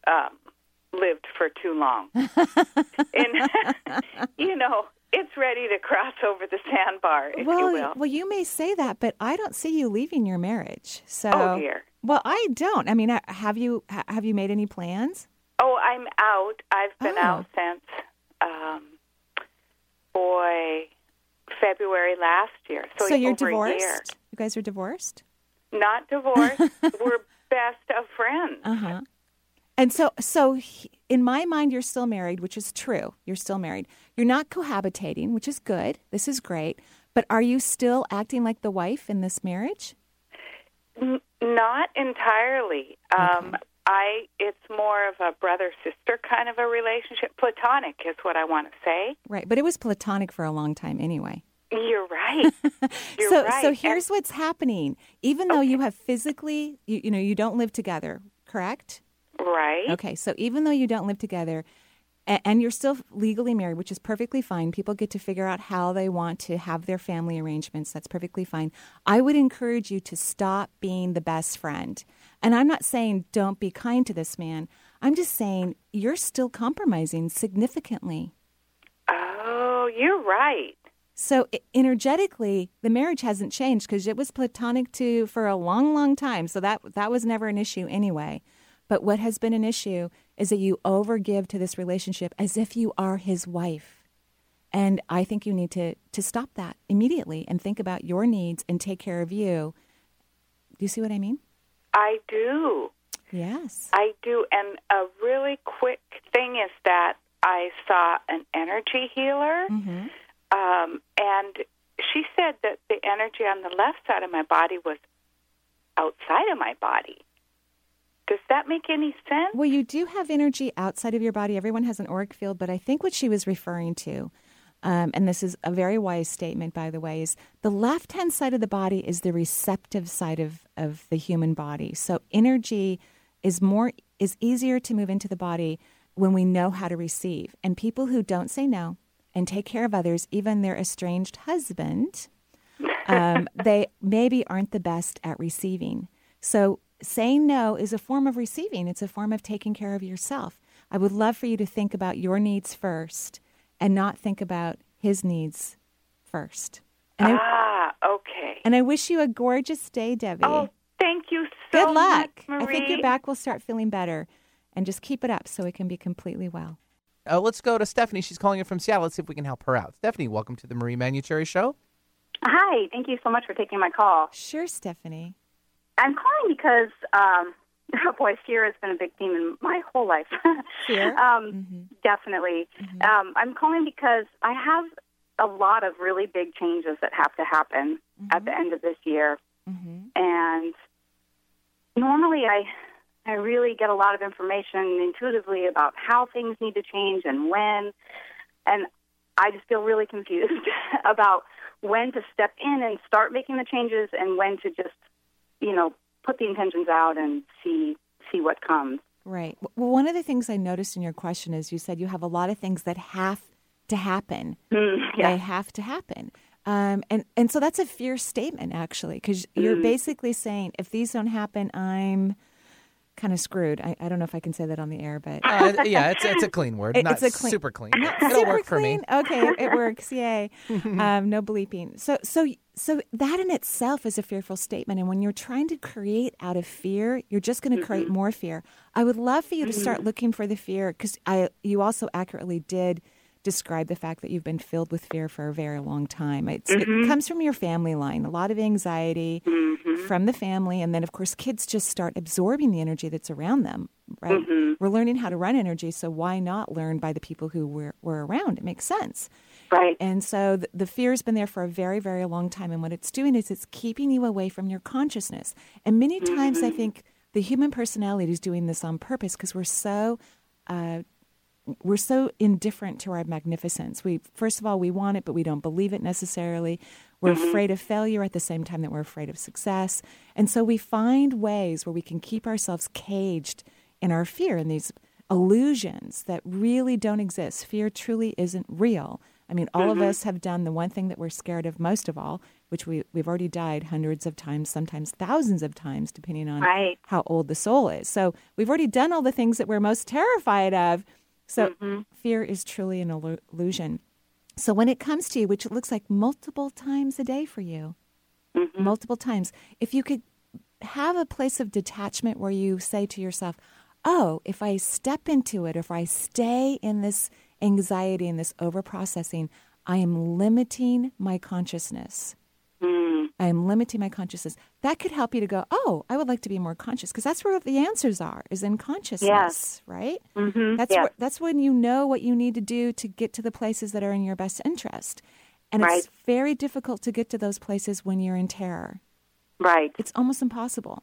S12: um, lived for too long. and, you know, it's ready to cross over the sandbar, if
S1: well,
S12: you will.
S1: well, you may say that, but I don't see you leaving your marriage. So,
S12: Oh, dear.
S1: Well, I don't. I mean, have you have you made any plans?
S12: Oh, I'm out. I've been
S1: Oh.
S12: out since, um, boy, February last year. So,
S1: So you're
S12: over A year.
S1: divorced. You guys are divorced.
S12: Not divorced. We're best of friends.
S1: Uh huh. And so, so he- in my mind, you're still married, which is true. You're still married. You're not cohabitating, which is good. This is great. But are you still acting like the wife in this marriage?
S12: Not entirely. Um, I. It's more of a brother sister kind of a relationship. Platonic is what I want to say.
S1: Right. But it was platonic for a long time anyway.
S12: You're right. You're
S1: so,
S12: right.
S1: so
S12: And-
S1: here's what's happening. Even though you have physically, you, you know, you don't live together, correct?
S12: right.
S1: Okay, so even though you don't live together and you're still legally married, which is perfectly fine, people get to figure out how they want to have their family arrangements. That's perfectly fine. I would encourage you to stop being the best friend. And I'm not saying don't be kind to this man, I'm just saying you're still compromising significantly.
S12: Oh, you're right.
S1: So energetically, the marriage hasn't changed because it was platonic to for a long, long time. So that that was never an issue anyway. But what has been an issue is that you overgive to this relationship as if you are his wife. And I think you need to to stop that immediately and think about your needs and take care of you. Do you see what I mean?
S12: I do.
S1: Yes.
S12: I do. And a really quick thing is that I saw an energy healer,
S1: Mm-hmm.
S12: um, and she said that the energy on the left side of my body was outside of my body. Does that make any sense?
S1: Well, you do have energy outside of your body. Everyone has an auric field, but I think what she was referring to, um, and this is a very wise statement, by the way, is the left hand side of the body is the receptive side of, of the human body. So energy is more is easier to move into the body when we know how to receive. And people who don't say no and take care of others, even their estranged husband, um, they maybe aren't the best at receiving. So saying no is a form of receiving. It's a form of taking care of yourself. I would love for you to think about your needs first and not think about his needs first. And I,
S12: ah, okay.
S1: and I wish you a gorgeous day, Debbie.
S12: Oh, thank you so
S1: Good luck.
S12: much,
S1: I think your
S12: Marie.
S1: back will start feeling better. And just keep it up so it can be completely well.
S2: Uh, let's go to Stephanie. She's calling in from Seattle. Let's see if we can help her out. Stephanie, welcome to the Marie Manuchehri Show.
S13: Hi, thank you so much for taking my call.
S1: Sure, Stephanie.
S13: I'm calling because, um, oh boy, fear has been a big theme in my whole life.
S1: Fear?
S13: um, Definitely. Um, I'm calling because I have a lot of really big changes that have to happen at the end of this year. And normally I, I really get a lot of information intuitively about how things need to change and when. And I just feel really confused about when to step in and start making the changes and when to just, you know, put the intentions out and see see what comes.
S1: Right. Well, one of the things I noticed in your question is you said you have a lot of things that have to happen.
S13: yeah.
S1: They have to happen. Um, and, and so that's a fierce statement, actually, because you're
S13: Mm.
S1: basically saying if these don't happen, I'm kind of screwed. I, I don't know if I can say that on the air, but.
S2: Uh, yeah, it's it's a clean word.
S1: it,
S2: not
S1: it's a clean,
S2: super clean. it'll
S1: super
S2: work for me.
S1: Okay, it works. Yay. um, no bleeping. So, so, so that in itself is a fearful statement. And when you're trying to create out of fear, you're just going to create more fear. I would love for you to start looking for the fear because I, you also accurately did describe the fact that you've been filled with fear for a very long time. It's, It mm-hmm. comes from your family line, a lot of anxiety mm-hmm. from the family. And then, of course, kids just start absorbing the energy that's around them, right? Mm-hmm. We're learning how to run energy, so why not learn by the people who were, were around? It makes sense.
S13: Right.
S1: And so the, the fear has been there for a very, very long time. And what it's doing is it's keeping you away from your consciousness. And many times I think the human personality is doing this on purpose because we're so uh, we're so indifferent to our magnificence. We first of all we want it, but we don't believe it necessarily. We're mm-hmm. afraid of failure at the same time that we're afraid of success, and so we find ways where we can keep ourselves caged in our fear and these illusions that really don't exist. Fear truly isn't real. I mean, all of mm-hmm. us have done the one thing that we're scared of most of all, which we we've already died hundreds of times, sometimes thousands of times, depending on
S13: Right.
S1: how old the soul is. So we've already done all the things that we're most terrified of. So mm-hmm. fear is truly an illusion. So when it comes to you, which it looks like multiple times a day for you, mm-hmm. multiple times, if you could have a place of detachment where you say to yourself, oh, if I step into it, if I stay in this anxiety and this overprocessing, I am limiting my consciousness. I am limiting my consciousness. That could help you to go, oh, I would like to be more conscious because that's where the answers are, is in consciousness,
S13: Yes.
S1: right?
S13: Mhm,
S1: That's
S13: yes.
S1: where, that's when you know what you need to do to get to the places that are in your best interest. And it's very difficult to get to those places when you're in terror.
S13: Right.
S1: It's almost impossible.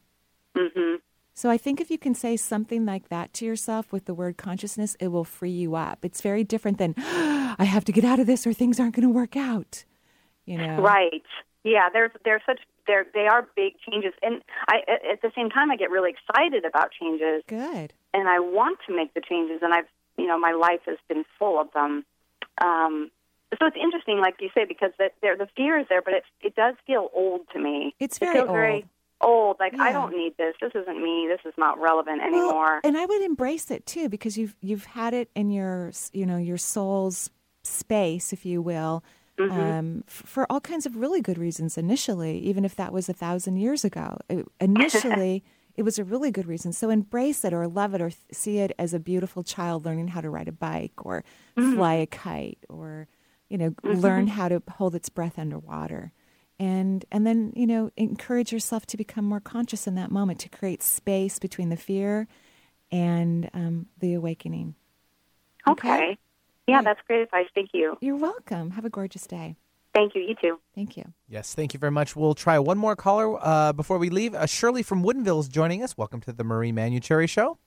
S13: hmm
S1: So I think if you can say something like that to yourself with the word consciousness, it will free you up. It's very different than I have to get out of this or things aren't going to work out. You know.
S13: Right. Yeah. There's there's such there they are big changes, and I at, the same time I get really excited about changes,
S1: Good.
S13: and I want to make the changes, and I've you know my life has been full of them. Um, so it's interesting, like you say, because that there the fear is there, but it it does feel old to me.
S1: It's
S13: it
S1: very
S13: feels very
S1: old.
S13: old. Like I don't need this. This isn't me. This is not relevant
S1: Well,
S13: anymore.
S1: and I would embrace it too because you've you've had it in your you know your soul's space, if you will,
S13: Mm-hmm.
S1: um, f- for all kinds of really good reasons. Initially, even if that was a thousand years ago, It- initially it was a really good reason. So embrace it or love it or th- see it as a beautiful child learning how to ride a bike or
S13: Mm-hmm.
S1: fly a kite or you know learn how to hold its breath underwater. and and then you know encourage yourself to become more conscious in that moment to create space between the fear and um, the awakening.
S13: Okay. Yeah, that's great advice. Thank you.
S1: You're welcome. Have a gorgeous day.
S13: Thank you. You too.
S1: Thank you.
S11: Yes, thank you very much. We'll try one more caller uh, before we leave. Uh, Shirley from Woodinville is joining us. Welcome to the Marie Manuchehri Show.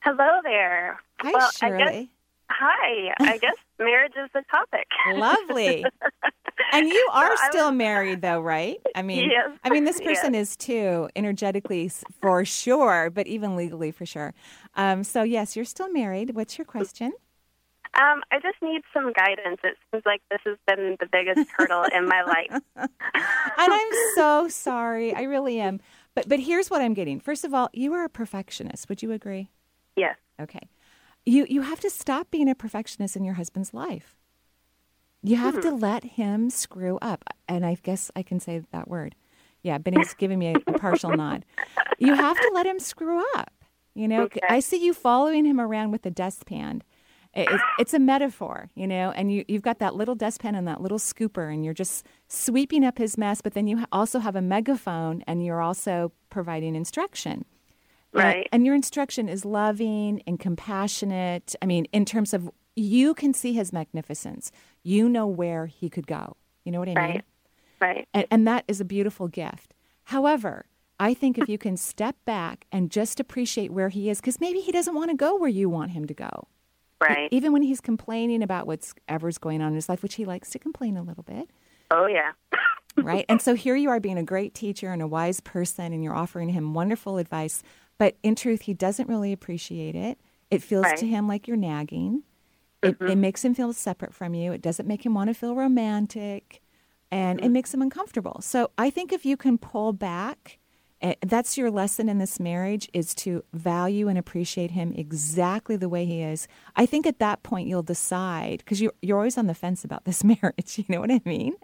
S14: Hello there.
S1: Hi,
S14: well,
S1: Shirley.
S14: I guess, hi. I guess marriage is the topic.
S1: Lovely. And you are
S14: So
S1: still
S14: was-
S1: married, though, right? I mean,
S14: Yes.
S1: I mean, this
S14: Yes.
S1: person is too, energetically for sure, but even legally for sure. Um, so yes, you're still married. What's your question?
S14: Um, I just need some guidance. It seems like this has been the biggest hurdle in my life.
S1: and I'm so sorry. I really am. But but here's what I'm getting. First of all, you are a perfectionist. Would you agree?
S14: Yes.
S1: Okay. You you have to stop being a perfectionist in your husband's life. You have to let him screw up. And I guess I can say that word. Yeah, Benny's giving me a, a partial nod. You have to let him screw up. You know, I see you following him around with a dustpan. It, it, it's a metaphor, you know, and you, you've got that little dustpan and that little scooper, and you're just sweeping up his mess, but then you also have a megaphone and you're also providing instruction. And-
S14: Right.
S1: And, your instruction is loving and compassionate. I mean, in terms of you can see his magnificence, you know where he could go. You know what I mean?
S14: Right. Right.
S1: And, and that is a beautiful gift. However, I think if you can step back and just appreciate where he is, because maybe he doesn't want to go where you want him to go.
S14: Right.
S1: Even when he's complaining about whatever's going on in his life, which he likes to complain a little bit,
S14: Oh, yeah.
S1: right? And so here you are being a great teacher and a wise person, and you're offering him wonderful advice. But in truth, he doesn't really appreciate it. It feels
S14: Right.
S1: to him like you're nagging. It, it mm-hmm. makes him feel separate from you. It doesn't make him want to feel romantic, and it mm-hmm. makes him uncomfortable. So I think if you can pull back, that's your lesson in this marriage is to value and appreciate him exactly the way he is. I think at that point you'll decide because you're you're always on the fence about this marriage. You know what I mean?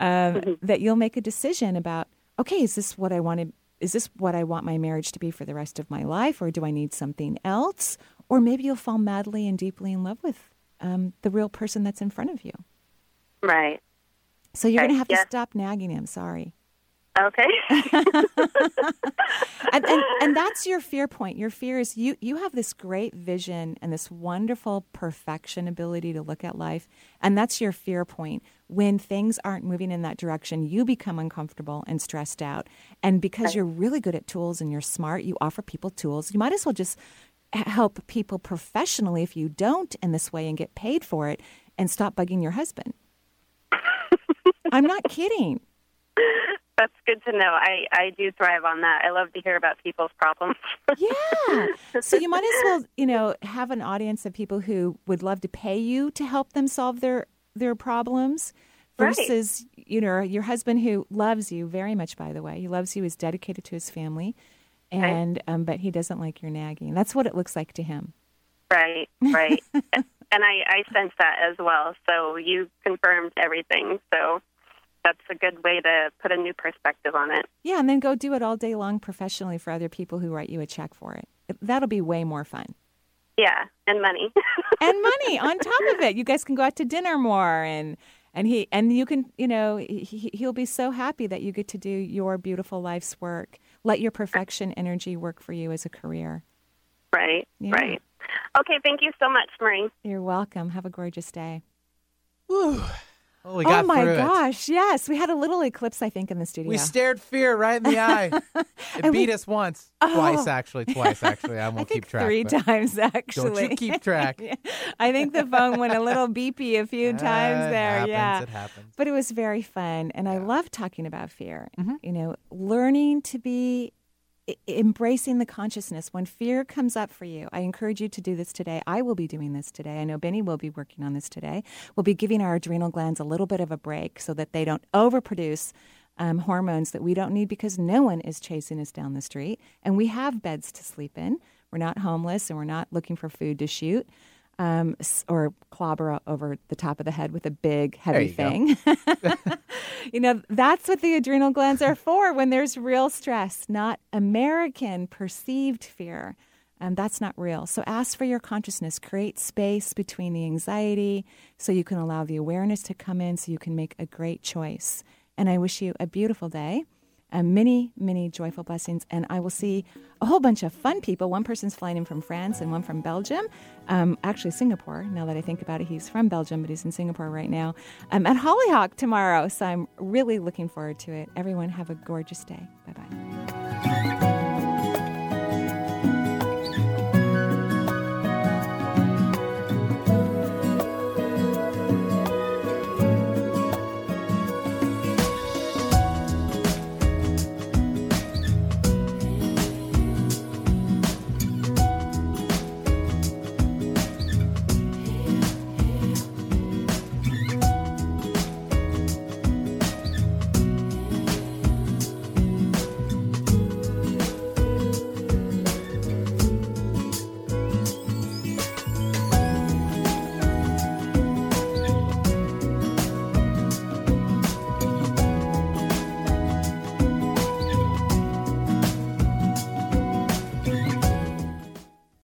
S1: um, that you'll make a decision about okay is this what i want to is this what i want my marriage to be for the rest of my life or do i need something else or maybe you'll fall madly and deeply in love with um, the real person that's in front of you
S14: Right.
S1: so you're
S14: Right,
S1: going to have
S14: yes.
S1: to stop nagging him sorry
S14: Okay.
S1: and, and and that's your fear point. Your fear is you you have this great vision and this wonderful perfection ability to look at life, and that's your fear point. When things aren't moving in that direction, you become uncomfortable and stressed out. And because you're really good at tools and you're smart, you offer people tools. You might as well just help people professionally if you don't in this way and get paid for it, and stop bugging your husband. I'm not kidding.
S14: That's good to know. I, I do thrive on that. I love to hear about people's problems.
S1: Yeah. So you might as well, you know, have an audience of people who would love to pay you to help them solve their their problems
S14: Right.
S1: versus, you know, your husband who loves you very much by the way. He loves you, is dedicated to his family. And um, but he doesn't like your nagging. That's what it looks like to him.
S14: Right, right. and I, I sense that as well. So you confirmed everything. So that's a good way to put a new perspective on it.
S1: Yeah, and then go do it all day long professionally for other people who write you a check for it. That'll be way more fun.
S14: Yeah, and money.
S1: and money on top of it. You guys can go out to dinner more and and he and you can, you know, he, he'll be so happy that you get to do your beautiful life's work. Let your perfection energy work for you as a career.
S14: Right,
S1: Yeah.
S14: right. Okay, thank you so much, Marie.
S1: You're welcome. Have a gorgeous day.
S11: Oh, we got
S1: oh my
S11: through it.
S1: gosh, yes. We had a little eclipse, I think, in the studio.
S11: We stared fear right in the eye. It beat
S1: we-
S11: us once,
S1: Oh.
S11: twice actually, twice actually. I won't
S1: I
S11: keep track.
S1: Three times, actually.
S11: Don't you keep track.
S1: I think the phone went a little beepy a few times there.
S11: happens,
S1: yeah.
S11: it happens.
S1: But it was very fun. And I love talking about fear. Mm-hmm. You know, learning to be embracing the consciousness when fear comes up for you. I encourage you to do this today. I will be doing this today. I know Benny will be working on this today. We'll be giving our adrenal glands a little bit of a break so that they don't overproduce um, hormones that we don't need because no one is chasing us down the street. And we have beds to sleep in. We're not homeless and we're not looking for food to shoot. Um, or clobber over the top of the head with a big, heavy
S11: There
S1: thing. you know, that's what the adrenal glands are for when there's real stress, not American perceived fear. um, that's not real. So ask for your consciousness. Create space between the anxiety so you can allow the awareness to come in so you can make a great choice. And I wish you a beautiful day. And many, many joyful blessings. And I will see a whole bunch of fun people. One person's flying in from France and one from Belgium, um, actually Singapore. Now that I think about it, he's from Belgium, but he's in Singapore right now. I'm at Hollyhock tomorrow. So I'm really looking forward to it. Everyone, have a gorgeous day. Bye bye.